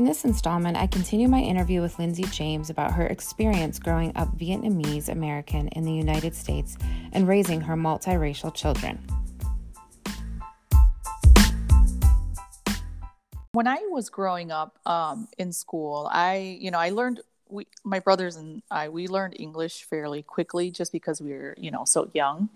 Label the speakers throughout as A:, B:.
A: In this installment, I continue my interview with Lindsey James about her experience growing up Vietnamese American in the United States and raising her multiracial children.
B: When I was growing up um, in school, I, you know, I learned we, my brothers and I, we learned English fairly quickly just because we were, you know, so young,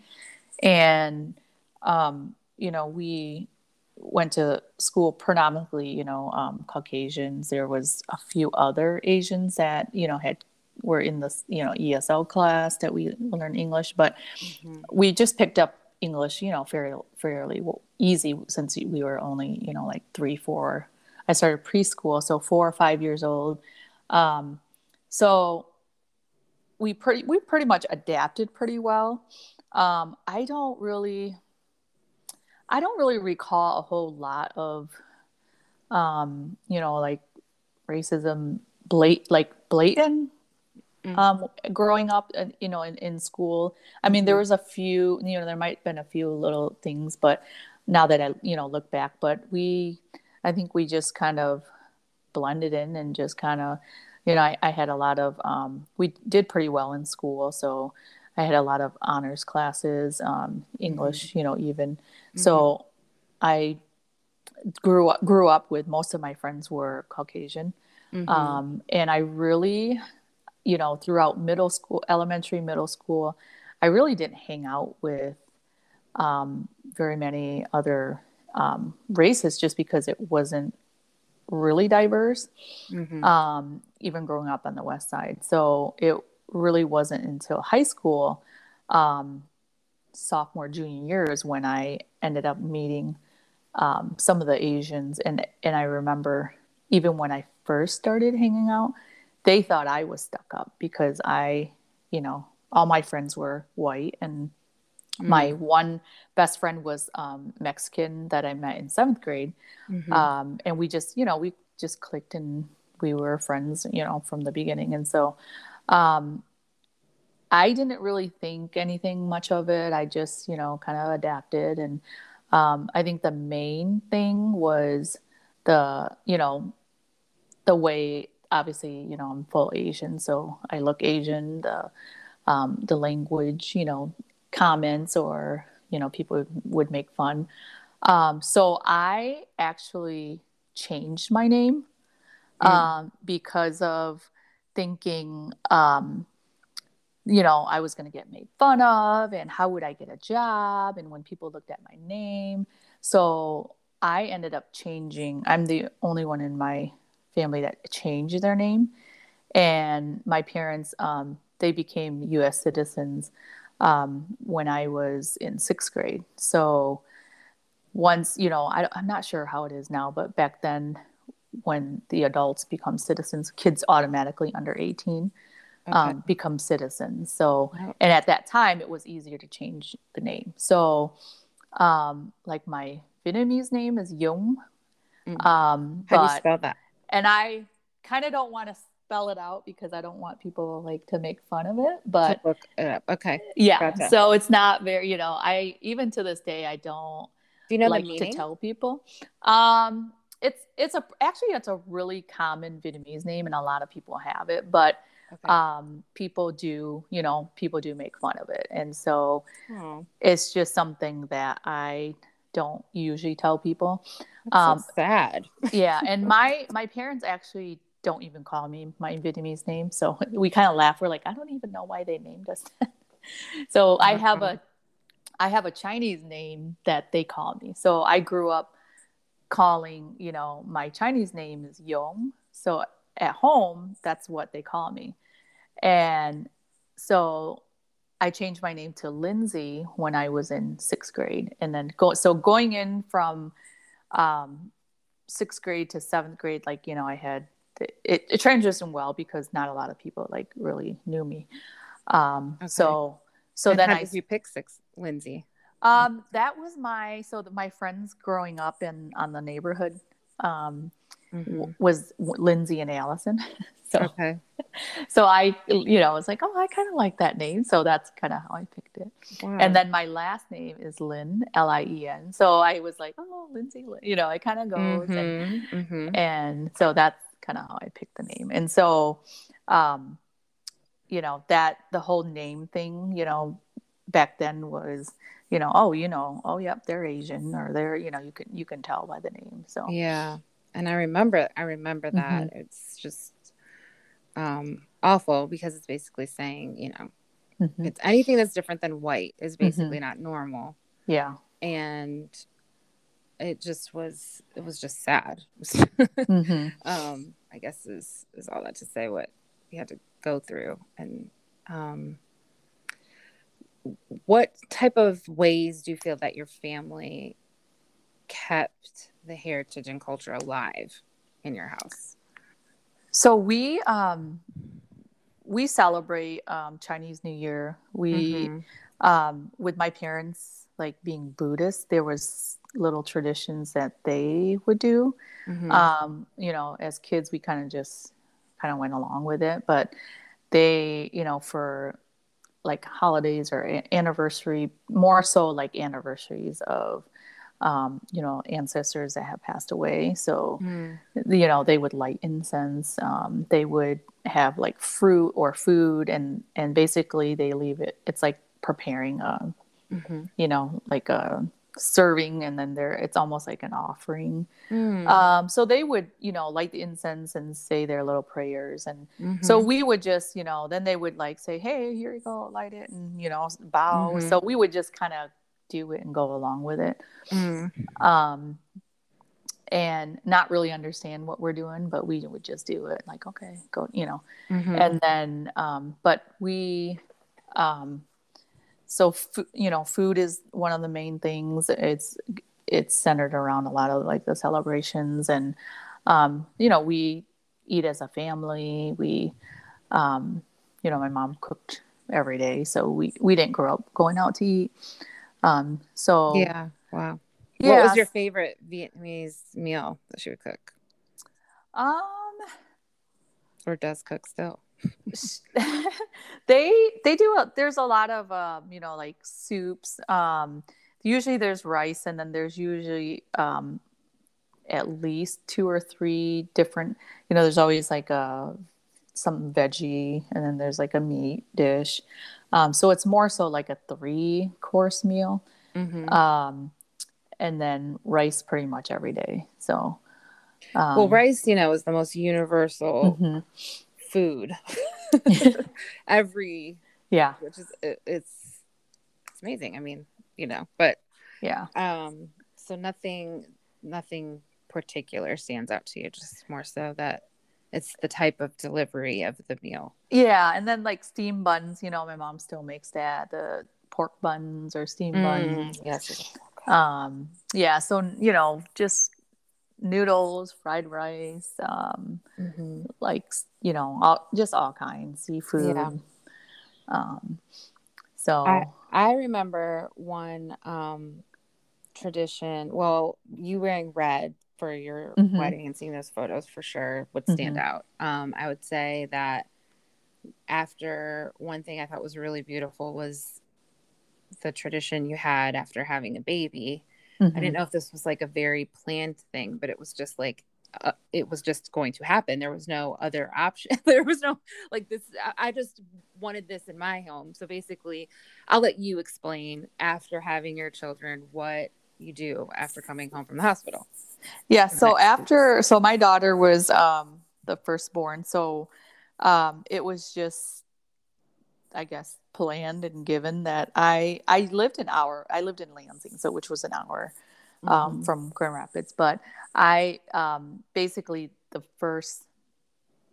B: and, um, you know, we went to school predominantly, you know, um, Caucasians. There was a few other Asians that you know had were in the you know ESL class that we learned English, but mm-hmm. we just picked up English, you know, fairly fairly easy since we were only you know like three, four. I started preschool, so four or five years old. Um, so we pretty we pretty much adapted pretty well. Um, I don't really I don't really recall a whole lot of, um, you know, like racism, blat- like blatant. Mm-hmm. Um, growing up, you know, in, in school, I mean, there mm-hmm. was a few, you know, there might have been a few little things, but now that I, you know, look back, but we, I think we just kind of blended in and just kind of, you know, I, I had a lot of, um, we did pretty well in school. So I had a lot of honors classes, um, English, mm-hmm. you know, even. Mm-hmm. So I grew up grew up with most of my friends were Caucasian, mm-hmm. um, and I really, you know, throughout middle school, elementary, middle school, I really didn't hang out with um, very many other um, races just because it wasn't really diverse. Mm-hmm. Um, even growing up on the west side, so it really wasn't until high school um, sophomore junior years when I ended up meeting um, some of the Asians and and I remember even when I first started hanging out, they thought I was stuck up because I, you know, all my friends were white and mm-hmm. my one best friend was um, Mexican that I met in seventh grade, mm-hmm. um, and we just you know we just clicked and we were friends you know from the beginning and so um, I didn't really think anything much of it. I just, you know, kind of adapted. And um, I think the main thing was the, you know, the way, obviously, you know, I'm full Asian, so I look Asian, the, um, the language, you know, comments or, you know, people would, make fun. Um, so I actually changed my name mm. um, because of thinking, um, you know, I was going to get made fun of and how would I get a job and when people looked at my name. So I ended up changing. I'm the only one in my family that changed their name. And my parents, um, they became US citizens um, when I was in sixth grade. So once, you know, I, I'm not sure how it is now, but back then, when the adults become citizens, kids automatically under 18 okay. um, become citizens. So, and at that time, it was easier to change the name. So, um, like my Vietnamese name is Yung.
A: Mm-hmm. Um, How but, do you spell that?
B: And I kind of don't want to spell it out because I don't want people like to make fun of it. But
A: it
B: okay, yeah. Gotcha. So it's not very, you know, I even to this day I don't.
A: Do you know
B: like
A: to
B: tell people? Um, it's it's a actually it's a really common Vietnamese name and a lot of people have it, but okay. um, people do, you know, people do make fun of it. And so oh. it's just something that I don't usually tell people.
A: Um, so sad.
B: yeah. And my, my parents actually don't even call me my Vietnamese name. So we kind of laugh. We're like, I don't even know why they named us. so I have a, I have a Chinese name that they call me. So I grew up calling, you know, my Chinese name is Yong. So at home, that's what they call me. And so I changed my name to Lindsey when I was in sixth grade. And then go, so going in from um, sixth grade to seventh grade, like, you know, I had, it, it transitioned well because not a lot of people like really knew me. Um, okay. So, so
A: and
B: then I,
A: did you pick six, Lindsey?
B: Um, that was my, so the, my friends growing up in, on the neighborhood, um, mm-hmm. was Lindsay and Allison. so
A: okay.
B: So I, you know, was like, oh, I kind of like that name. So that's kind of how I picked it. Wow. And then my last name is Lynn, L I E N. So I was like, oh, Lindsey, Lynn. you know, it kind of goes, mm-hmm. And, mm-hmm. and so that's kind of how I picked the name. And so, um, you know, that the whole name thing, you know, back then was, you know, oh, you know, oh, yep, they're Asian or they're, you know, you can you can tell by the name. So
A: yeah, and I remember I remember that mm-hmm. it's just um, awful because it's basically saying, you know, mm-hmm. it's anything that's different than white is basically mm-hmm. not normal.
B: Yeah,
A: and it just was it was just sad. mm-hmm. um, I guess is is all that to say what we had to go through and um, what type of ways do you feel that your family kept the heritage and culture alive in your house?
B: So we um, we celebrate um, Chinese New Year. We mm-hmm. um, with my parents like being Buddhist, there was little traditions that they would do. Mm-hmm. Um, you know, as kids, we kind of just kind of went along with it, but they, you know, for like holidays or anniversary, more so like anniversaries of, um, you know, ancestors that have passed away. So, mm. you know, they would light incense. Um, they would have like fruit or food, and and basically they leave it. It's like preparing a, mm-hmm. you know, like a serving and then there it's almost like an offering mm. um, so they would you know light the incense and say their little prayers and mm-hmm. so we would just you know then they would like say hey here you go light it and you know bow mm-hmm. so we would just kind of do it and go along with it mm. um, and not really understand what we're doing but we would just do it like okay go you know mm-hmm. and then um, but we um, so you know food is one of the main things. It's it's centered around a lot of like the celebrations and um, you know we eat as a family. We um, you know my mom cooked every day so we we didn't grow up going out to eat. Um, so
A: yeah wow. Yeah. what was your favorite vietnamese meal that she would cook?
B: Um
A: or does cook still
B: they they do a, there's a lot of um, you know like soups um, usually there's rice and then there's usually um, at least two or three different you know there's always like a some veggie and then there's like a meat dish. Um, so it's more so like a three course meal. Mm-hmm. um, and then rice pretty much every day. So
A: um, well rice you know is the most universal mm-hmm food every
B: yeah.
A: which is it, it's it's amazing. I mean you know but
B: yeah.
A: um so nothing nothing particular stands out to you just more so that it's the type of delivery of the meal.
B: Yeah and then like steam buns you know my mom still makes that the pork buns or steam mm, buns.
A: yes
B: um yeah so you know just noodles, fried rice, um, mm-hmm. like you know, all, just all kinds, seafood. Yeah. Um, so
A: I, I remember one um, tradition. Well, you wearing red for your mm-hmm. wedding and seeing those photos for sure would stand mm-hmm. out. Um, I would say that after one thing I thought was really beautiful was the tradition you had after having a baby Mm-hmm. I didn't mm-hmm. know if this was like a very planned thing, but it was just like uh, it was just going to happen. There was no other option. there was no like this. I, I just wanted this in my home. So basically, I'll let you explain after having your children what you do after coming home from the hospital.
B: Yeah. So after, so my daughter was um, the firstborn. So um, it was just, I guess, planned and given that I I lived an hour. I lived in Lansing, so which was an hour um, mm-hmm. from Grand Rapids. But I um, basically the first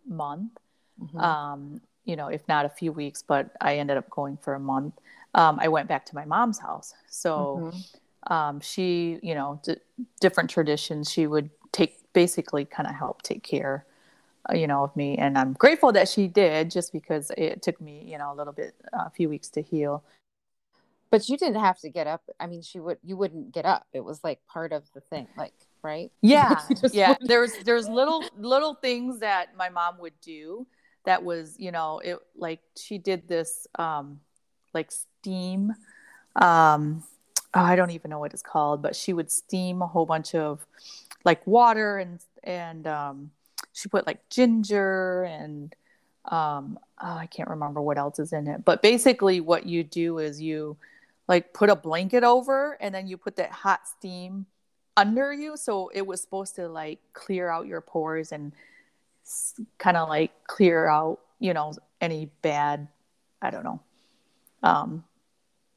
B: month, mm-hmm. um, you know, if not a few weeks, but I ended up going for a month. Um, I went back to my mom's house. So mm-hmm. um, she, you know, d- different traditions. She would take basically kind of help take care you know of me. And i'm grateful that she did just because it took me you know a little bit a few weeks to heal.
A: But you didn't have to get up. I mean she would you wouldn't get up. It was like part of the thing like right?
B: Yeah. Yeah. wouldn't... there's there's little little things that my mom would do that was you know it like she did this um like steam um oh, i don't even know what it's called but she would steam a whole bunch of like water and and um she put like ginger and um oh, I can't remember what else is in it. But basically what you do is you like put a blanket over and then you put that hot steam under you so it was supposed to like clear out your pores and kind of like clear out, you know, any bad I don't know. Um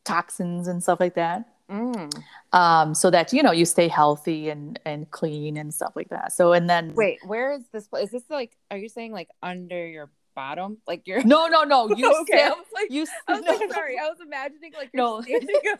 B: toxins and stuff like that. Mm. Um, so that you know you stay healthy and and clean and stuff like that. So and then
A: wait, where is this? Is this like? Are you saying like under your bottom? Like you're
B: no, no, no. You
A: okay. Sit, I was like, you. I was no, like, sorry. I was imagining like no.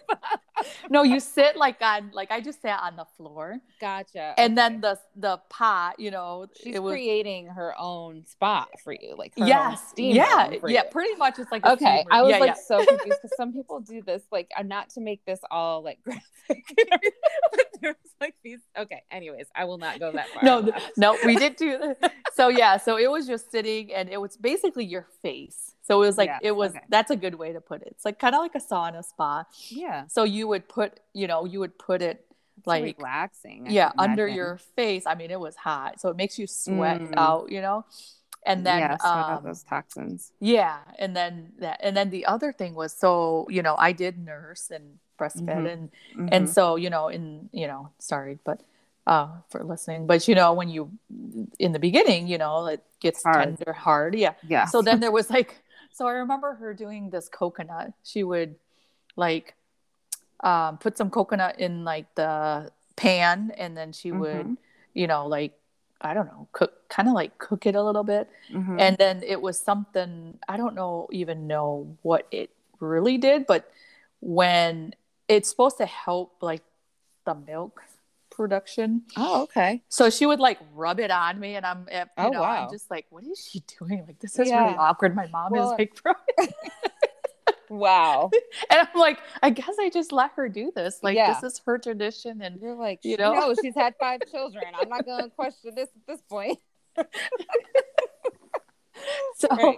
B: no, you sit like on like I just sat on the floor.
A: Gotcha.
B: And okay. then the the pot, you know,
A: she's was, creating her own spot for you, like
B: yes, yeah, yeah. You. Pretty much, it's like
A: okay. I was
B: yeah,
A: like
B: yeah.
A: so confused because some people do this, like uh, not to make this all like graphic. there's like these. Okay. Anyways, I will not go that far.
B: No, no, we did do that. So yeah, so it was just sitting, and it was basically your face. So it was like it was. Okay. That's a good way to put it. It's like kind of like a sauna spa.
A: Yeah.
B: So you would put, you know, you would put it it's like
A: relaxing.
B: I yeah, under your face. I mean, it was hot, so it makes you sweat mm. out. You know and then yeah, um,
A: those toxins.
B: Yeah, and then that, and then the other thing was so you know I did nurse and breastfed mm-hmm. and mm-hmm. and so you know in you know sorry but uh for listening but you know when you in the beginning you know it gets hard. tender hard yeah
A: yeah
B: so then there was like so I remember her doing this coconut she would like um put some coconut in like the pan and then she would mm-hmm. you know like I don't know, cook kind of like cook it a little bit. Mm-hmm. And then it was something I don't know even know what it really did, but when it's supposed to help like the milk production.
A: Oh, okay.
B: So she would like rub it on me, and I'm, eh, you oh, know, wow. I'm just like, what is she doing? Like, this is yeah. really awkward. My mom well, is like,
A: wow.
B: And I'm like, I guess I just let her do this. Like, yeah. this is her tradition, and
A: you're like, you know, no, she's had five children. I'm not going to question this at this point.
B: so, right.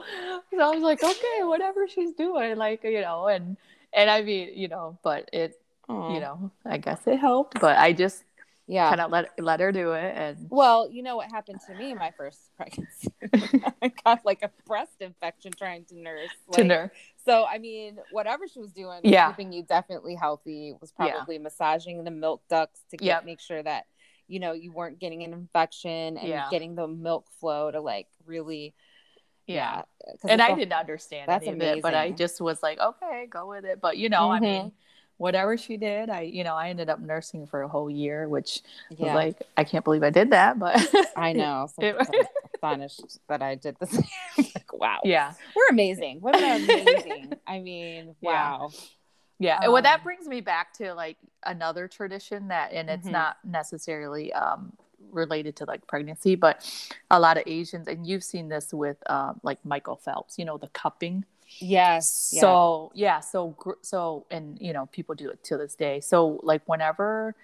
B: so I was like, okay, whatever she's doing, like, you know, and and I mean, you know, but it, Aww. you know, I guess it helped, but I just yeah kind of let let her do it and
A: well you know what happened to me my first pregnancy i got like a breast infection trying to nurse like,
B: to nurse
A: so i mean whatever she was doing
B: yeah
A: keeping you definitely healthy was probably yeah. massaging the milk ducts to get yep. make sure that you know you weren't getting an infection and yeah. getting the milk flow to like really
B: yeah, yeah and i didn't understand that's any of it but i just was like okay go with it but you know mm-hmm. i mean whatever she did, I you know I ended up nursing for a whole year, which yeah. was like I can't believe I did that, but
A: I know. It, astonished that I did this. like, wow.
B: Yeah,
A: we're amazing. Women are amazing. I mean, wow.
B: Yeah. Um, well, that brings me back to like another tradition that, and it's mm-hmm. not necessarily um, related to like pregnancy, but a lot of Asians, and you've seen this with um, like Michael Phelps, you know, the cupping.
A: Yes.
B: So yeah. yeah, so so and you know people do it to this day. So like whenever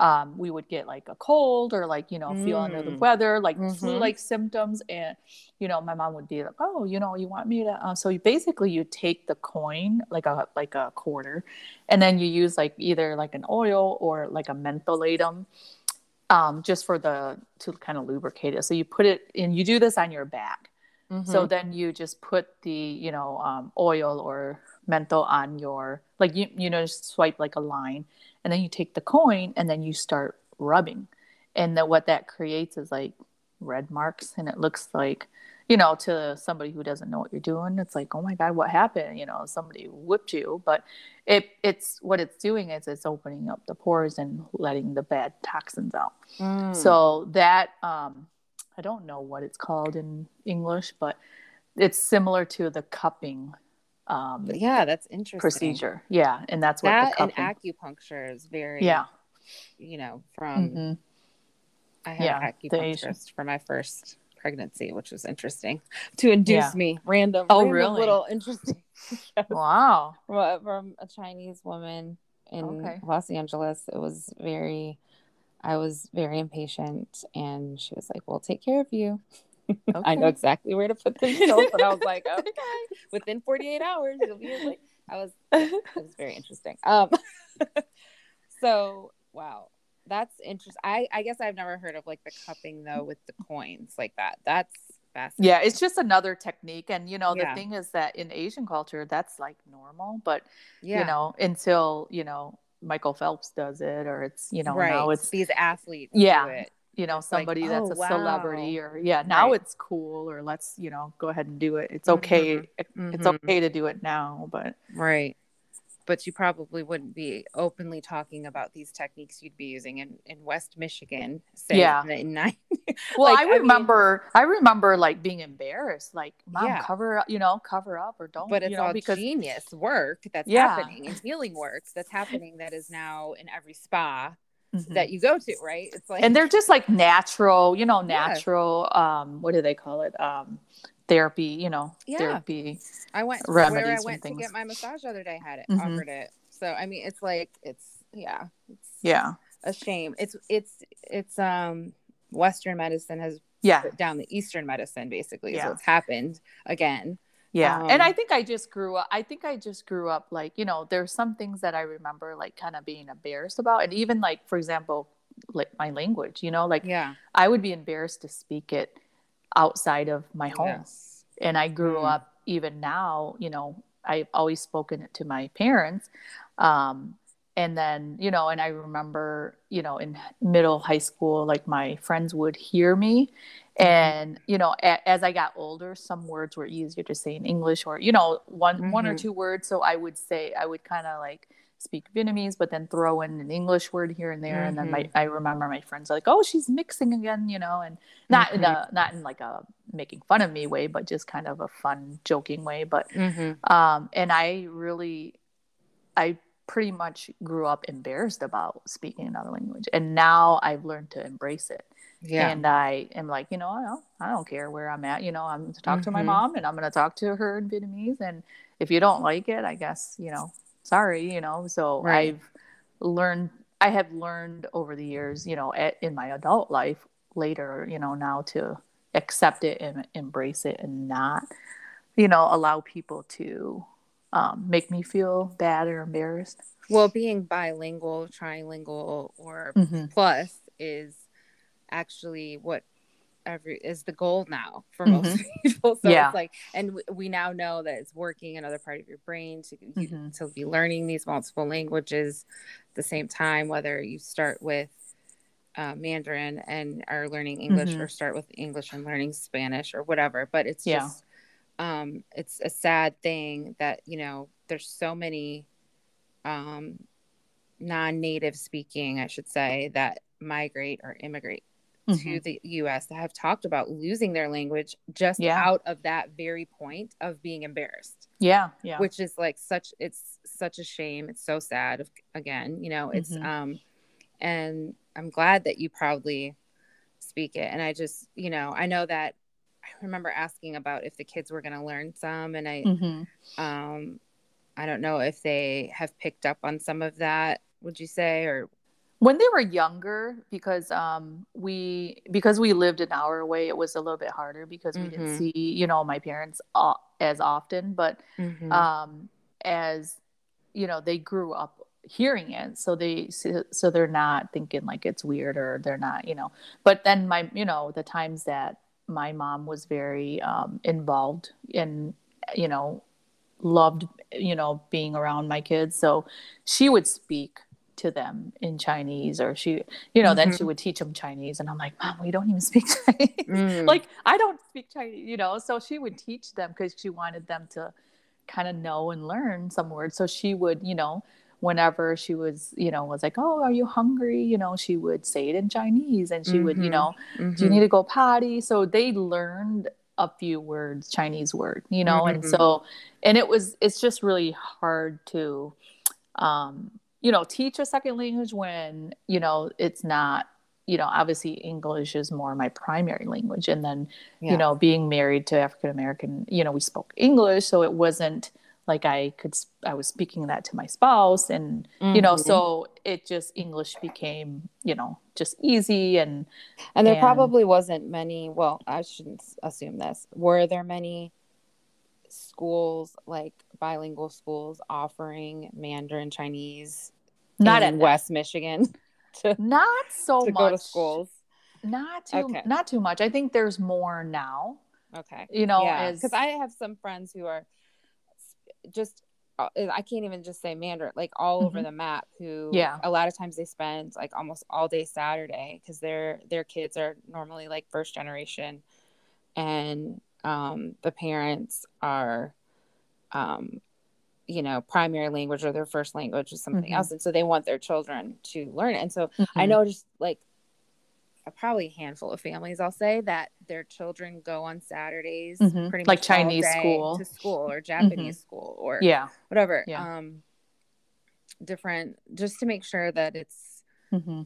B: um, we would get like a cold or like you know feel mm. under the mm. weather, like mm-hmm. flu-like symptoms, and you know my mom would be like, oh, you know, you want me to? Uh, so you basically you take the coin like a like a quarter, and then you use like either like an oil or like a mentholatum. Um, just for the to kind of lubricate it. So you put it and You do this on your back, Mm-hmm. So then you just put the, you know, um, oil or menthol on your, like, you, you know, just swipe like a line and then you take the coin and then you start rubbing. And then what that creates is like red marks and it looks like, you know, to somebody who doesn't know what you're doing, it's like, oh my God, what happened? You know, somebody whipped you. But it it's what it's doing is it's opening up the pores and letting the bad toxins out. Mm. So that um I don't know what it's called in English, but it's similar to the cupping. Um,
A: yeah, that's interesting.
B: Procedure. Yeah, and that's what
A: that and acupuncture is very.
B: Yeah.
A: You know, from mm-hmm. I had yeah, acupuncturist for my first pregnancy, which was interesting to induce yeah. me random.
B: Oh,
A: random
B: really?
A: Little interesting.
B: wow.
A: From a Chinese woman in okay. Los Angeles. It was very I was very impatient and she was like, "We'll take care of you. Okay. I know exactly where to put the needles. And I was like, Okay, within 48 hours, you'll be like, I was, it was very interesting. Um, so, wow. That's interesting. I I guess I've never heard of like the cupping though with the coins like that. That's fascinating.
B: Yeah, it's just another technique, and you know
A: Yeah.
B: the thing is that in Asian culture that's like normal, but
A: yeah.
B: you know until you know Michael Phelps does it, or it's you know
A: right.
B: now it's
A: these athletes.
B: Yeah.
A: do it.
B: you know
A: It's like,
B: somebody that's
A: oh,
B: a celebrity or yeah now
A: Right.
B: it's cool or let's you know go ahead and do it it's okay it's
A: Mhm.
B: okay to do it now but
A: Right. But you probably wouldn't be openly talking about these techniques you'd be using in, in West Michigan, say
B: Yeah.
A: in nine.
B: well
A: Like,
B: i
A: I mean-
B: remember I, remember like being embarrassed like mom
A: Yeah.
B: cover up you know cover up or don't
A: but it's
B: you know
A: all
B: because
A: genius work that's
B: Yeah.
A: happening and healing work that's happening that is now in every spa
B: Mhm.
A: that you go to, right? It's like
B: and they're just like natural you know
A: Yeah.
B: natural um what do they call it um therapy you know
A: Yeah.
B: therapy
A: I went where I went to get my massage the other day had it
B: Mhm.
A: offered it. So I mean it's like it's yeah, it's
B: yeah
A: a shame. It's it's it's um Western medicine has
B: yeah
A: put down the Eastern medicine basically is
B: Yeah.
A: what's happened again.
B: Yeah. and
A: Um,
B: I think I just grew up I think I just grew up like, you know, there's some things that I remember like kind of being embarrassed about and even like for example, like my language, you know, like
A: Yeah.
B: I would be embarrassed to speak it outside of my home.
A: Yes.
B: And I grew
A: Mm.
B: up even now, you know, I've always spoken it to my parents. Um and then, you know, and I remember, you know, in middle high school, like my friends would hear me. And, you know, a, as I got older, some words were easier to say in English or, you know, one, one or
A: Mhm.
B: two words. So I would say, I would kind of like speak Vietnamese, but then throw in an English word here and there. And then my, I remember my friends like, oh, she's mixing again, you know, and not in a, not in like a making fun of me way, but just kind of a fun, joking way. But
A: Mhm.
B: um, and I really, I pretty much grew up embarrassed about speaking another language, and now I've learned to embrace it.
A: Yeah.
B: And I am like, you know, I don't, I don't care where I'm at. You know, I'm to talk to my
A: Mhm.
B: mom, and I'm going to talk to her in Vietnamese, and if you don't like it, I guess you know, sorry, you know. So
A: Right.
B: I've learned. I have learned over the years, you know, at, in my adult life later, you know, now to accept it and embrace it and not, you know, allow people to um, make me feel bad or embarrassed.
A: Well, being bilingual, trilingual, or plus is actually what every is the goal now for most people. So
B: Yeah.
A: it's like, and we now know that it's working another part of your brain to you,
B: Mhm.
A: to be learning these multiple languages at the same time. Whether you start with uh, Mandarin and are learning English,
B: Mhm.
A: or start with English and learning Spanish, or whatever. But it's
B: Yeah.
A: just, um, it's a sad thing that you know there's so many um, non-native speaking, I should say, that migrate or immigrate to
B: Mhm.
A: the US that have talked about losing their language just
B: Yeah.
A: out of that very point of being embarrassed,
B: Yeah, yeah,
A: which is like such it's such a shame. It's so sad. Again, you know, it's
B: Mhm.
A: um, and I'm glad that you proudly speak it. And I just, you know, I know that I remember asking about if the kids were going to learn some, and I
B: Mhm.
A: um, I don't know if they have picked up on some of that. Would you say, or
B: when they were younger because um we because we lived an hour away it was a little bit harder because we
A: Mhm.
B: didn't see you know my parents uh, as often but
A: Mm-hmm.
B: um as you know they grew up hearing it so they so so they're not thinking like it's weird or they're not you know but then my you know the times that my mom was very um involved in you know loved you know being around my kids so she would speak to them in chinese or she you know then she
A: Mhm.
B: would teach them chinese and i'm like mom we don't even speak chinese
A: Mm.
B: like I don't speak Chinese, you know. So she would teach them because she wanted them to kind of know and learn some words. So she would, you know, whenever she was, you know, was like, "Oh, are you hungry?" You know, she would say it in Chinese, and she would, you
A: Mhm.
B: know, do you need to go potty? So they learned a few words, Chinese word, you know, and so, and it was, it's just really hard to, um, you know, teach a second language when, you know, it's not, you know, obviously English is more my primary language. And then,
A: Yeah.
B: you know, being married to African American, you know, we spoke English. So it wasn't like I could, I was speaking that to my spouse and, you know, so mm-hmm. it just, English became, you know, just easy and,
A: and there
B: and-
A: probably wasn't many. Well, I shouldn't assume this. Were there many schools like bilingual schools offering Mandarin Chinese
B: not
A: in West Michigan? to
B: not so
A: to
B: much
A: go to schools?
B: Not too
A: Okay.
B: not too much. I think there's more now.
A: Okay.
B: You know,
A: yeah, because I have some friends who are just uh, I can't even just say Mandarin, like all over
B: Mhm.
A: the map. Who,
B: Yeah.
A: a lot of times they spend like almost all day Saturday because their their kids are normally like first generation, and um, the parents are, um, you know, primary language or their first language is something
B: Mhm.
A: else, and so they want their children to learn it. And so I
B: Mhm.
A: know just like a probably a handful of families, I'll say that their children go on Saturdays,
B: Mhm.
A: pretty
B: Like Chinese school.
A: to school or Japanese school or
B: Yeah.
A: whatever.
B: Yeah.
A: Um, different, just to make sure that it's,
B: hmm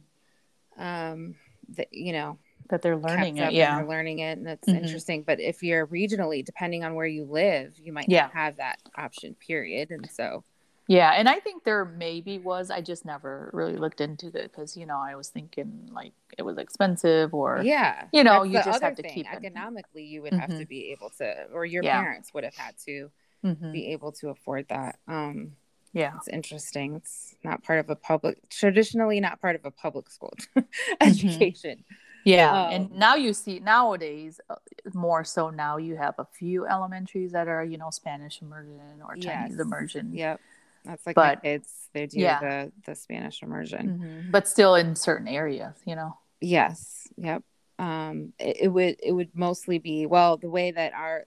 A: um, that you know,
B: That they're learning it. Yeah.
A: they're learning it, and it's
B: Mhm.
A: interesting. But if you're regionally, depending on where you live, you might
B: Yeah.
A: not have that option. Period. And so,
B: Yeah, and I think there maybe was. I just never really looked into it because you know I was thinking like it was expensive or
A: yeah,
B: you know,
A: that's
B: you just have to
A: thing.
B: keep it.
A: economically. You would have to
B: Mhm.
A: be able to, or your
B: Yeah.
A: parents would have had to
B: Mhm.
A: be able to afford that. Um,
B: yeah.
A: It's interesting. It's not part of a public, traditionally not part of a public school
B: Mm-hmm. Yeah,
A: Um,
B: and now you see nowadays uh, more so now you have a few elementaries that are you know Spanish immersion or Chinese
A: Yes.
B: immersion.
A: Yep. That's like my
B: But-
A: kids. They do
B: yeah.
A: the, the Spanish immersion.
B: Mhm. But still in certain areas, you know.
A: Yes. Yep. Um, it, it would, it would mostly be, well, the way that our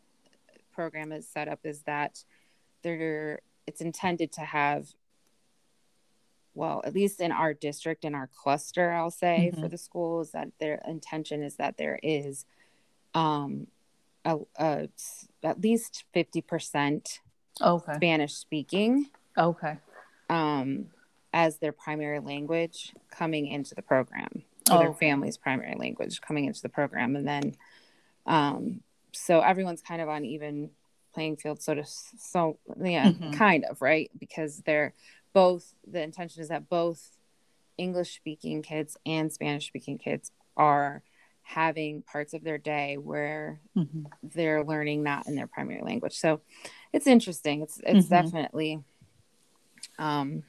A: program is set up is that they're, it's intended to have, well, at least in our district, in our cluster, I'll say for
B: Mhm.
A: the schools that their intention is that there is, um, a, a, at least 50%
B: Okay.
A: Spanish speaking
B: Okay.
A: um, as their primary language coming into the program, or
B: Oh,
A: their family's primary language coming into the program, and then um, so everyone's kind of on even playing field, so to so yeah,
B: Mhm.
A: kind of right because they're both the intention is that both English speaking kids and Spanish speaking kids are having parts of their day where
B: hmm
A: they're learning not in their primary language. So it's interesting. It's it's
B: Mhm.
A: definitely um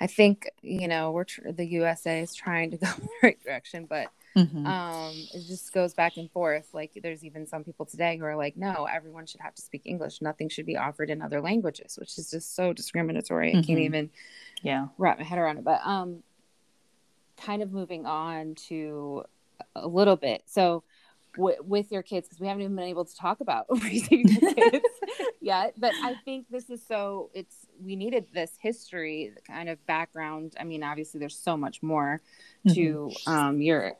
A: I think, you know, we're tr- the USA is trying to go in the right direction, but
B: hmm
A: um it just goes back and forth. Like there's even some people today who are like, no, everyone should have to speak English. Nothing should be offered in other languages, which is just so discriminatory. I can't even
B: yeah.
A: wrap my head around it. But um, kind of moving on to a little bit. So, w- with your kids, because we haven't even been able to talk about raising your kids yet, but I think this is so. It's we needed this history, the kind of background. I mean, obviously, there's so much more to um, your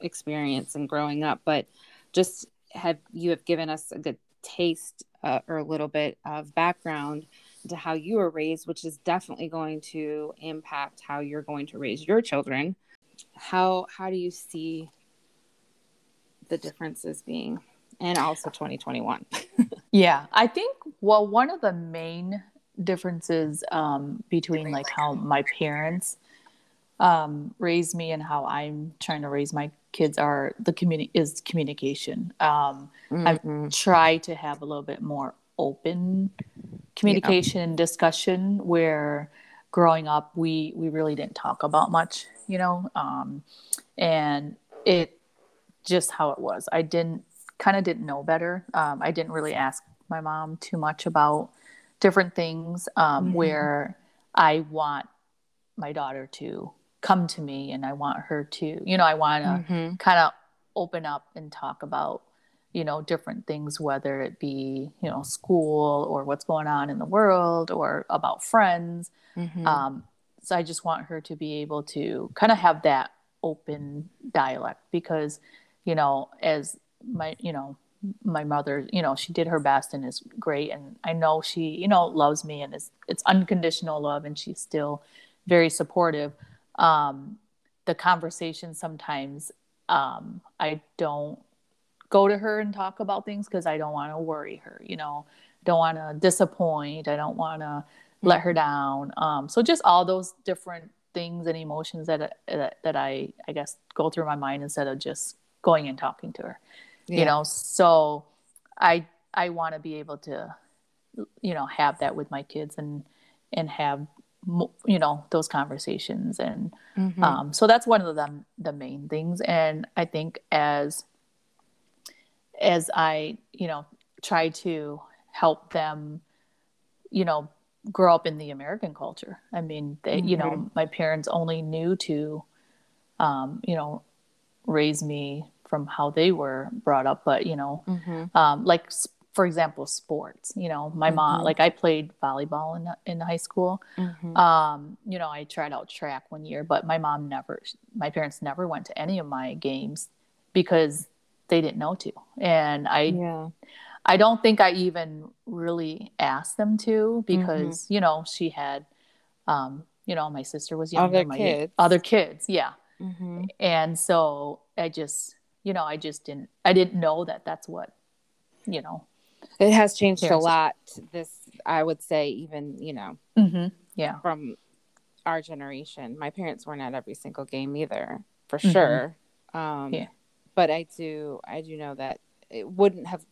A: experience and growing up, but just have you have given us a good taste uh, or a little bit of background to how you were raised, which is definitely going to impact how you're going to raise your children. How how do you see the differences being, and also 2021?
B: Yeah, I think well, one of the main differences um, between like how my parents um, raised me and how I'm trying to raise my kids are the communi- is communication. Um,
A: Mhm.
B: try to have a little bit more open communication and discussion where growing up we we really didn't talk about much you know um and it just how it was i didn't kind of didn't know better um i didn't really ask my mom too much about different things um
A: Mhm.
B: where i want my daughter to come to me and i want her to you know i want to
A: Mhm.
B: kind of open up and talk about you know different things whether it be you know school or what's going on in the world or about friends
A: Mhm.
B: um, so i just want her to be able to kind of have that open dialect because you know as my you know my mother you know she did her best and is great and i know she you know loves me and is it's unconditional love and she's still very supportive um the conversation sometimes um i don't go to her and talk about things because i don't want to worry her you know? Don't want to disappoint i don't want to let her down um so just all those different things and emotions that that, that i i guess go through my mind instead of just going and talking to her you know? So i i want to be able to you know have that with my kids and and have you know those conversations and mm-hmm. um, so that's one of the the main things and i think as as i you know try to help them you know grow up in the american culture i mean they mm-hmm. you know mm-hmm. my parents only knew to um, you know raise me from how they were brought up but you know mm-hmm. um, like for example, sports. You know, my mm-hmm. mom, like I played volleyball in in high school. Mm-hmm. Um, you know, I tried out track one year, but my mom never, my parents never went to any of my games because they didn't know to, and I, yeah. I don't think I even really asked them to because mm-hmm. you know she had, um, you know, my sister was younger, other my kids, other kids, yeah, mm-hmm. and so I just, you know, I just didn't, I didn't know that that's what, you know
A: it has changed a lot. This, I would say, even you know,
B: mm-hmm. yeah,
A: from our generation. My parents weren't at every single game either, for mm-hmm. sure. Um, yeah, but I do, I do know that it wouldn't have,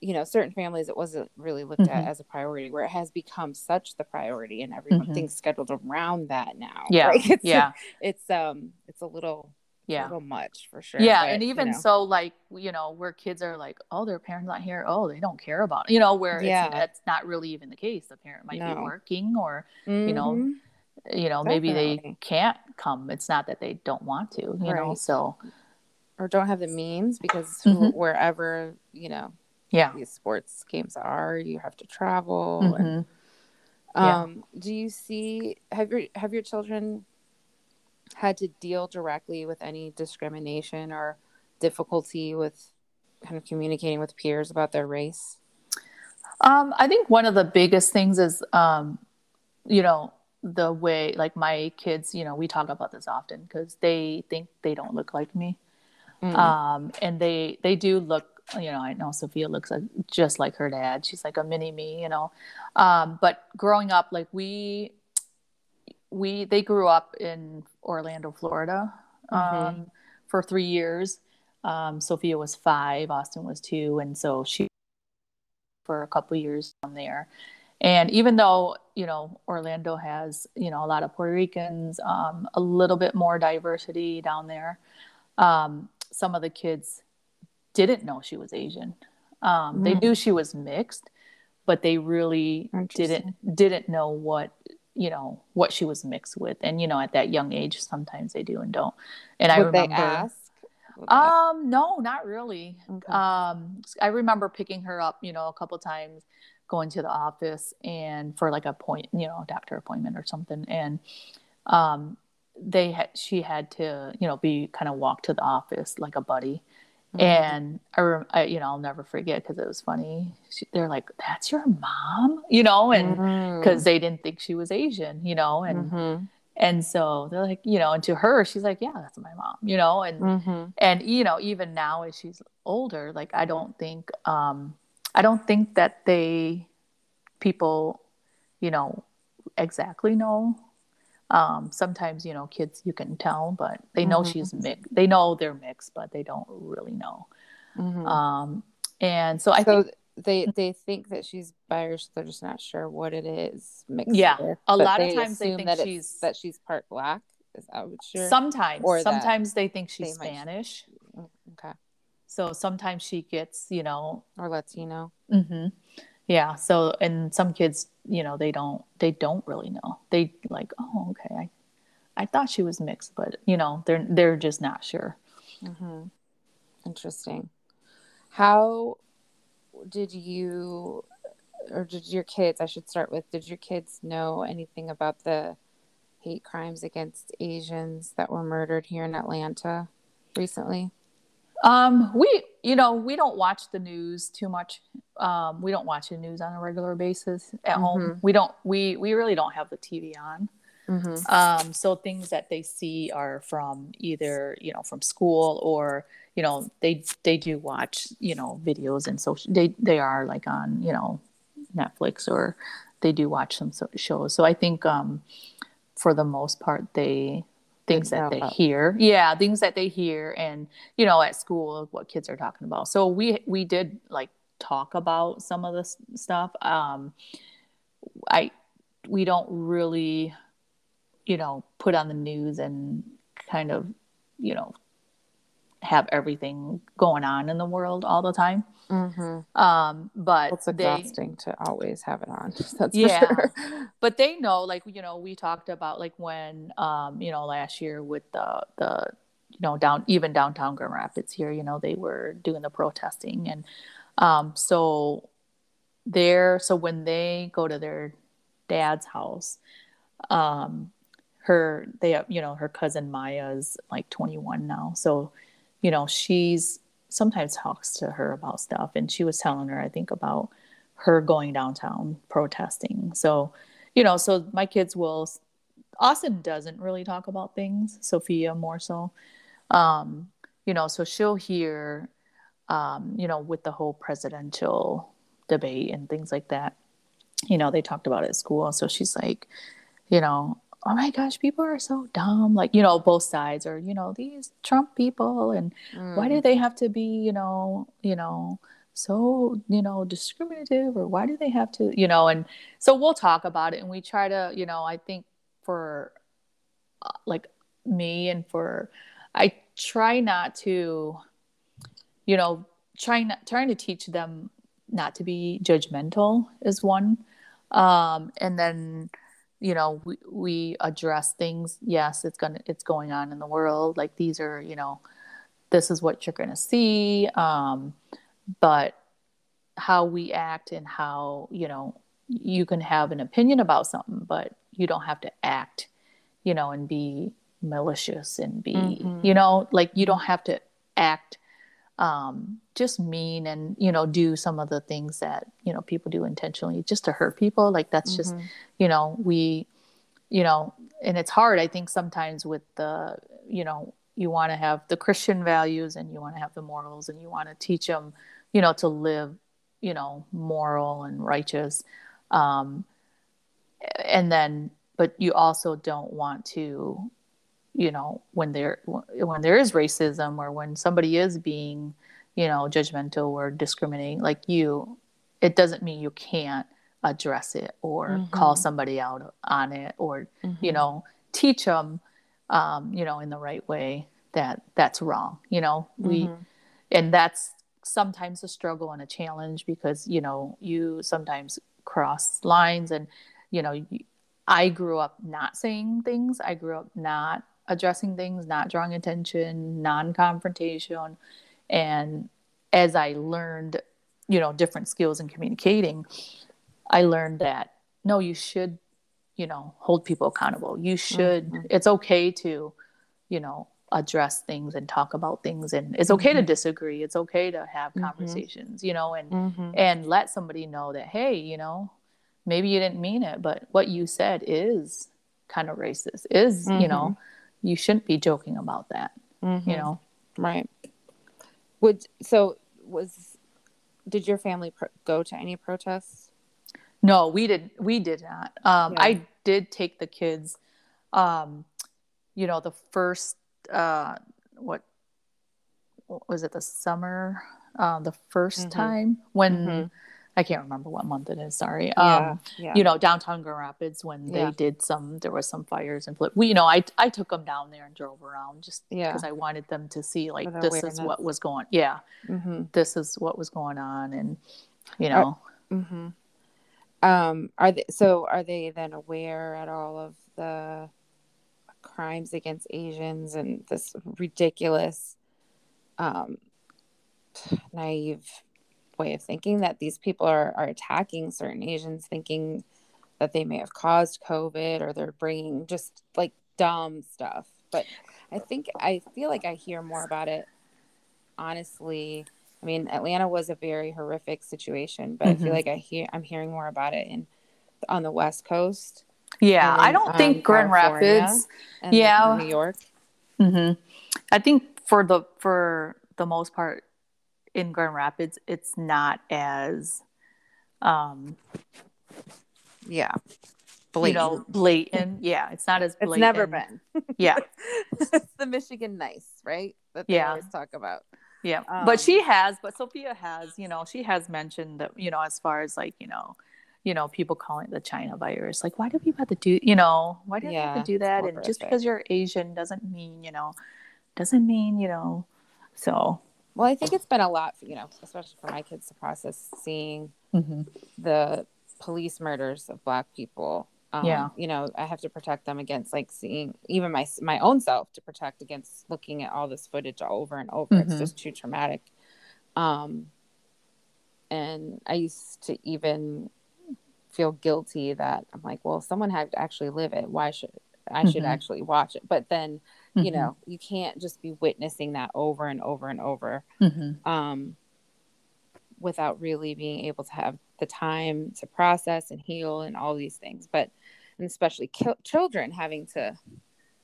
A: you know, certain families it wasn't really looked mm-hmm. at as a priority. Where it has become such the priority, and everyone mm-hmm. things scheduled around that now.
B: Yeah, right? it's, yeah,
A: it's um, it's a little
B: yeah.
A: a little much for sure.
B: Yeah, but, and even you know. so, like you know, where kids are like, oh, their parents not here. Oh, they don't care about it. you know, where yeah. it's, that's not really even the case. The parent might no. be working, or mm-hmm. you know, you know, Definitely. maybe they can't come. It's not that they don't want to, you right. know. So,
A: or don't have the means because mm-hmm. wherever you know,
B: yeah,
A: these sports games are, you have to travel. And, mm-hmm. um, yeah. do you see have your have your children had to deal directly with any discrimination or difficulty with kind of communicating with peers about their race?
B: Um, I think one of the biggest things is, um, you know, the way like my kids, you know, we talk about this often because they think they don't look like me, mm. um, and they they do look. You know, I know Sophia looks like, just like her dad. She's like a mini me, you know. Um, but growing up, like we we they grew up in Orlando, Florida, mm-hmm. um, for three years. Um, Sophia was five, Austin was two, and so she for a couple years down there. And even though you know Orlando has you know a lot of Puerto Ricans, um, a little bit more diversity down there, um, some of the kids didn't know she was Asian. Mm. They knew she was mixed, but they really didn't didn't know what you know what she was mixed with. And you know at that young age sometimes they do and don't. And
A: Would i remember they ask?
B: um no not really. Okay. um i remember picking her up you know a couple times going to the office and for like a point you know doctor appointment or something. And um they had she had to you know be kind of walk to the office like a buddy Mm-hmm. And I, I, you know, I'll never forget because it was funny. She, they're like, "That's your mom," you know, and because mm-hmm. they didn't think she was Asian, you know, and mm-hmm. and so they're like, you know, and to her, she's like, "Yeah, that's my mom," you know, and mm-hmm. and you know, even now as she's older, like I don't think, um, I don't think that they people, you know, exactly know um, sometimes you know kids you can tell but they know mm-hmm. she's mixed they know they're mixed but they don't really know. Mm-hmm. um, and so i so think
A: they they think that she's biracial they're just not sure what it is
B: mixed yeah with, a lot of times they think
A: that
B: she's
A: that she's part black is that what sure
B: sometimes or sometimes they think she's spanish.
A: might... Mm, okay.
B: So sometimes she gets you know
A: or latino.
B: Mm-hmm yeah so and some kids you know they don't they don't really know. They like oh okay i i thought she was mixed but you know they're they're just not sure.
A: Mm-hmm. interesting. How did you or did your kids i should start with did your kids know anything about the hate crimes against asians that were murdered here in atlanta recently
B: um, we, you know, we don't watch the news too much. Um, we don't watch the news on a regular basis at mm-hmm. home. We don't, we, we really don't have the TV on. Mm-hmm. Um, so things that they see are from either, you know, from school or, you know, they, they do watch, you know, videos and social, they, they are like on, you know, Netflix or they do watch some shows. So I think, um, for the most part, they, things that they hear. Yeah things that they hear and you know at school what kids are talking about. So we we did like talk about some of this stuff. Um i we don't really you know put on the news and kind of you know have everything going on in the world all the time mm-hmm. um but
A: it's exhausting they, to always have it on that's yeah sure.
B: but they know like you know we talked about like when um you know last year with the the you know down even downtown grand rapids here you know they were doing the protesting and um so there so when they go to their dad's house um her they have you know her cousin maya's like 21 now so you know she's sometimes talks to her about stuff and she was telling her i think about her going downtown protesting. So you know so my kids will austin doesn't really talk about things sophia more so. Um you know so she'll hear um you know with the whole presidential debate and things like that you know they talked about it at school. So she's like you know oh my gosh, people are so dumb. Like, you know, both sides are, you know, these Trump people and mm. why do mm. they have to be, you know, you know, so, you know, discriminative or why do they have to, you know, and so we'll talk about it and we try to, you know, I think for uh, like me and for I try not to, you know, trying not trying to teach them not to be judgmental is one. Um, and then you know we, we address things yes it's gonna it's going on in the world like these are you know this is what you're gonna see um, but how we act and how you know you can have an opinion about something but you don't have to act you know and be malicious and be mm-hmm. you know like you don't have to act um, just mean and you know do some of the things that you know people do intentionally just to hurt people like that's mm-hmm. just you know we you know and it's hard i think sometimes with the you know you want to have the christian values and you want to have the morals and you want to teach them you know to live you know moral and righteous um and then but you also don't want to you know when there when there is racism or when somebody is being you know judgmental or discriminating like you it doesn't mean you can't address it or mm-hmm. call somebody out on it or mm-hmm. you know teach them um, you know in the right way that that's wrong you know we mm-hmm. and that's sometimes a struggle and a challenge because you know you sometimes cross lines and you know i grew up not saying things i grew up not addressing things, not drawing attention, non confrontation. And as I learned, you know, different skills in communicating, I learned that no, you should, you know, hold people accountable. You should, mm-hmm. it's okay to, you know, address things and talk about things and it's okay mm-hmm. to disagree it's okay to have mm-hmm. conversations you know and mm-hmm. and let somebody know that hey you know maybe you didn't mean it but what you said is kind of racist is you know mm-hmm you shouldn't be joking about that mm-hmm. you know
A: right would so was did your family pro- go to any protests
B: no we did we did not um yeah. i did take the kids um you know the first uh what, what was it the summer uh, the 1st mm-hmm. time when mm-hmm. I can't remember what month it is. Sorry. Yeah, um, yeah. You know, downtown Grand Rapids when they yeah. did some, there was some fires and flip. We, you know, I I took them down there and drove around just because I wanted them to see like this awareness. is what was going. Yeah, mm-hmm. this is what was going on, and you know.
A: Are, mm-hmm. Um, are they so? Are they then aware at all of the crimes against Asians and this ridiculous, um, naive way of thinking that these people are, are attacking certain Asians, thinking that they may have caused COVID or they're bringing just like dumb stuff. But I think I feel like I hear more about it. Honestly, I mean, Atlanta was a very horrific situation, but mm-hmm. I feel mm-hmm. like I hear I'm hearing more about it in on the West Coast.
B: Yeah, I don't um, think Grand Rapids. yeah,
A: New York.
B: Mm-hmm. I think for the for the most part, in Grand Rapids, it's not as, um,
A: yeah,
B: blatant. You know, blatant. Yeah, it's not as
A: blatant. It's never been.
B: Yeah,
A: it's the Michigan nice, right? That they yeah. always talk about.
B: Yeah, um, but she has, but Sophia has, you know, she has mentioned that, you know, as far as like, you know, you know, people calling it the China virus. Like, why do people have to do, you know, why do yeah, they have to do that? And just because you're Asian doesn't mean, you know, doesn't mean, you know, so.
A: Well, I think it's been a lot, you know, especially for my kids to process seeing mm-hmm. the police murders of Black people. Um, yeah. You know, I have to protect them against like seeing even my my own self to protect against looking at all this footage over and over. Mm-hmm. It's just too traumatic. Um, and I used to even feel guilty that I'm like, well, someone had to actually live it. Why should I should mm-hmm. actually watch it? But then, mm-hmm. you know, you can't just be witnessing that over and over and over mm-hmm. um, without really being able to have the time to process and heal and all these things. But and especially ki- children having to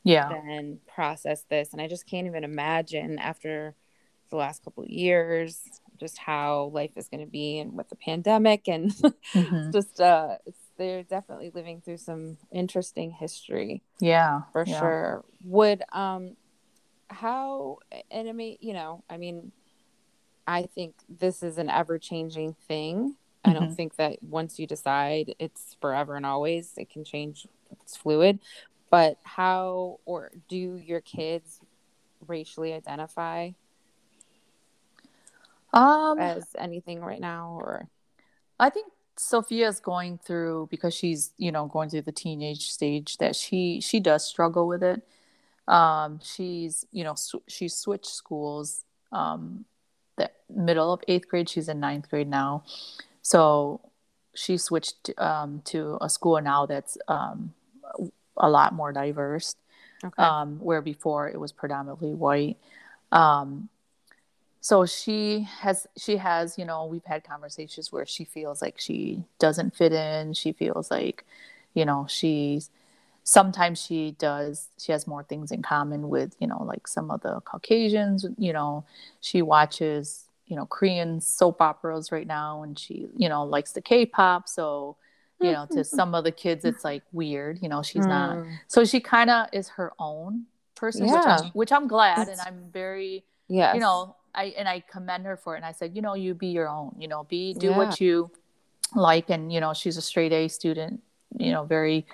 A: yeah then process this, and I just can't even imagine after the last couple of years just how life is going to be and with the pandemic and mm-hmm. just uh they're definitely living through some interesting history
B: yeah
A: for
B: yeah.
A: sure would um how and i mean you know i mean i think this is an ever changing thing mm-hmm. i don't mm-hmm. think that once you decide it's forever and always it can change it's fluid but how or do your kids racially identify um, as anything right now, or
B: I think Sophia's going through because she's you know going through the teenage stage that she she does struggle with it. Um, she's you know sw- she switched schools. Um, the middle of eighth grade, she's in ninth grade now, so she switched um, to a school now that's um, a lot more diverse. Okay. Um, where before it was predominantly white. Um, so she has she has you know we've had conversations where she feels like she doesn't fit in she feels like you know she's sometimes she does she has more things in common with you know like some of the caucasians you know she watches you know korean soap operas right now and she you know likes the k-pop so you know to some of the kids it's like weird you know she's mm. not hmm. so she kind of is her own person yeah. which, I'm, which i'm glad and i'm very yeah you know I and I commend her for it. And I said, you know, you be your own. You know, be do yeah. what you like. And you know, she's a straight A student. You know, very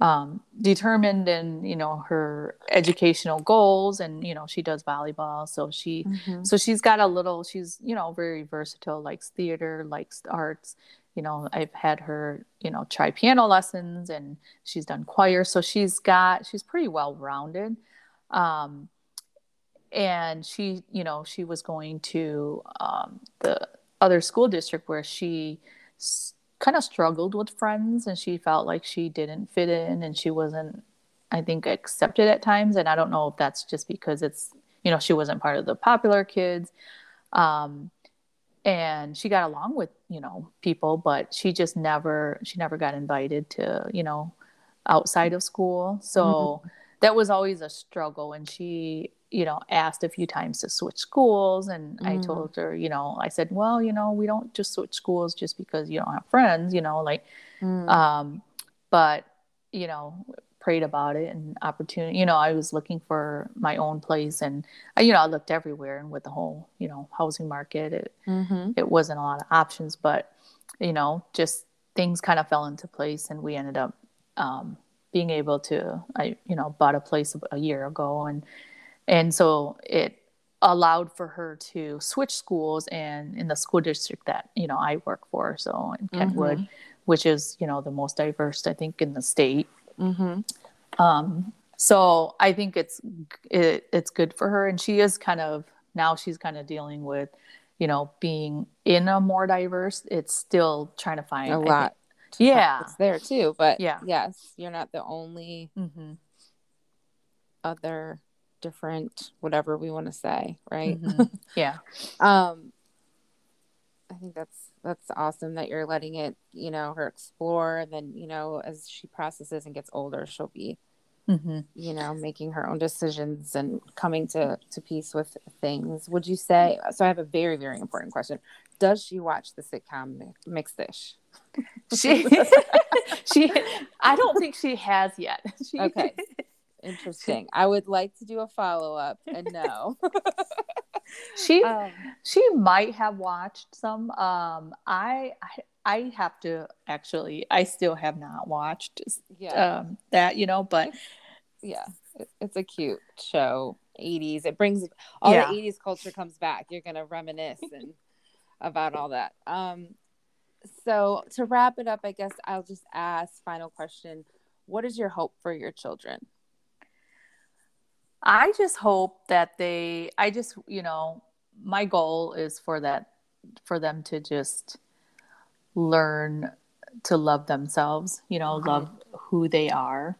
B: um, determined in you know her educational goals. And you know, she does volleyball, so she mm-hmm. so she's got a little. She's you know very versatile. Likes theater, likes arts. You know, I've had her you know try piano lessons, and she's done choir. So she's got she's pretty well rounded. Um, and she you know she was going to um, the other school district where she s- kind of struggled with friends and she felt like she didn't fit in and she wasn't i think accepted at times. And i don't know if that's just because it's you know she wasn't part of the popular kids um, and she got along with you know people but she just never she never got invited to you know outside of school. So mm-hmm. that was always a struggle. And she you know, asked a few times to switch schools. And mm. I told her, you know, I said, well, you know, we don't just switch schools just because you don't have friends, you know, like, mm. um, but, you know, prayed about it and opportunity, you know, I was looking for my own place and, I, you know, I looked everywhere and with the whole, you know, housing market, it, mm-hmm. it wasn't a lot of options, but, you know, just things kind of fell into place and we ended up, um, being able to, I, you know, bought a place a year ago and, and so it allowed for her to switch schools and in the school district that you know I work for, so in Kentwood, mm-hmm. which is you know the most diverse I think in the state. Mm-hmm. Um, so I think it's it, it's good for her, and she is kind of now she's kind of dealing with you know being in a more diverse. It's still trying to find
A: a lot. yeah, it's there too, but yeah, yes, you're not the only mm-hmm. other different whatever we want to say right?
B: Mm-hmm. yeah.
A: Um i think that's that's awesome that you're letting it you know her explore and then you know as she processes and gets older she'll be mm-hmm. you know making her own decisions and coming to to peace with things. Would you say so i have a very very important question. Does she watch the sitcom Mixed-ish?
B: She she i don't think she has yet. She,
A: okay Interesting. I would like to do a follow up and no.
B: she um, she might have watched some. Um, I, I I have to actually. I still have not watched yeah. um, that, you know, but
A: yeah, it's a cute show. 80s. It brings all yeah. the 80s culture comes back. You're gonna reminisce and about all that. Um, so to wrap it up, I guess I'll just ask final question. What is your hope for your children?
B: I just hope that they I just, you know, my goal is for that for them to just learn to love themselves, you know, mm-hmm. love who they are.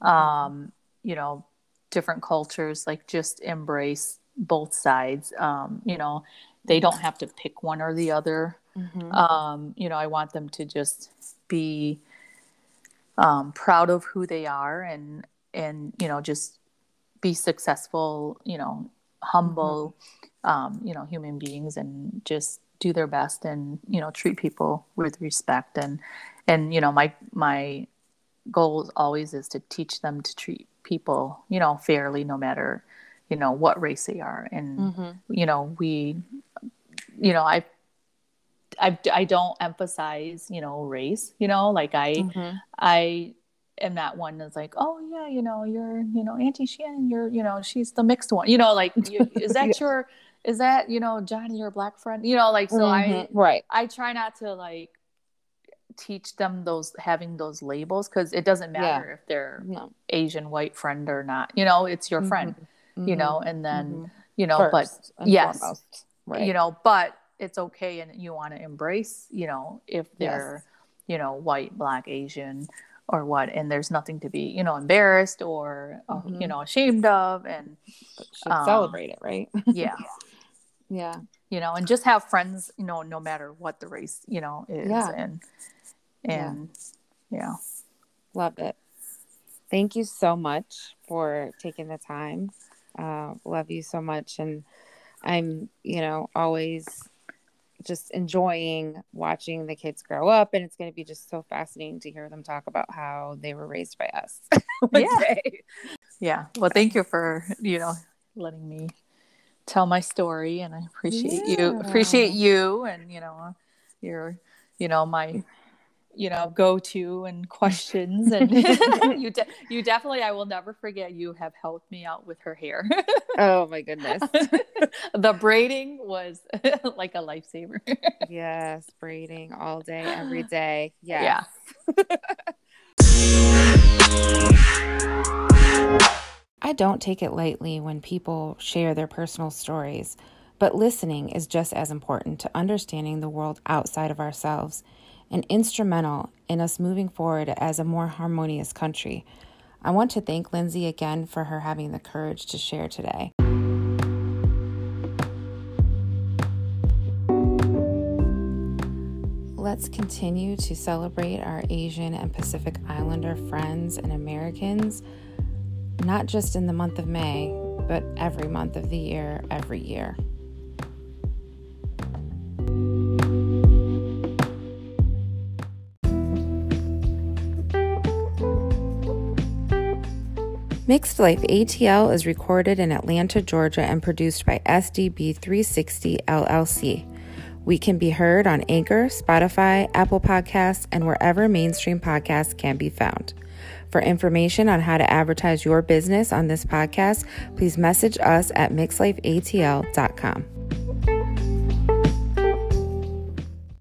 B: Um, you know, different cultures, like just embrace both sides. Um, you know, they don't have to pick one or the other. Mm-hmm. Um, you know, I want them to just be um, proud of who they are and and you know just be successful. You know, humble. Mm-hmm. Um, you know, human beings and just do their best and you know treat people with respect and and you know my my goal always is to teach them to treat people you know fairly no matter you know what race they are and mm-hmm. you know we you know i I, I don't emphasize you know race you know like i mm-hmm. i am not one that's like oh yeah you know you're you know auntie shannon you're you know she's the mixed one you know like you, is that yeah. your is that you know johnny your black friend you know like so mm-hmm. i
A: right
B: i try not to like teach them those having those labels because it doesn't matter yeah. if they're no. asian white friend or not you know it's your friend mm-hmm. you know and then mm-hmm. you know First but yes right. you know but it's okay and you want to embrace you know if they're yes. you know white black asian or what and there's nothing to be you know embarrassed or uh, mm-hmm. you know ashamed of and
A: um, celebrate it right
B: yeah
A: yeah
B: you know and just have friends you know no matter what the race you know is yeah. and and yeah. yeah
A: love it thank you so much for taking the time uh, love you so much and i'm you know always just enjoying watching the kids grow up and it's going to be just so fascinating to hear them talk about how they were raised by us
B: yeah. Yeah well thank you for you know letting me tell my story and i appreciate yeah. you appreciate you and you know you're you know my you know go to and questions and you de- you definitely I will never forget you have helped me out with her hair.
A: oh my goodness.
B: the braiding was like a lifesaver.
A: yes, braiding all day every day. Yes. Yeah. I don't take it lightly when people share their personal stories, but listening is just as important to understanding the world outside of ourselves and instrumental in us moving forward as a more harmonious country. I want to thank Lindsey again for her having the courage to share today. Let's continue to celebrate our Asian and Pacific Islander friends and Americans, not just in the month of May, but every month of the year, every year. Mixed Life ATL is recorded in Atlanta, Georgia, and produced by SDB 360 LLC. We can be heard on Anchor, Spotify, Apple Podcasts, and wherever mainstream podcasts can be found. For information on how to advertise your business on this podcast, please message us at mixedlifeatl.com.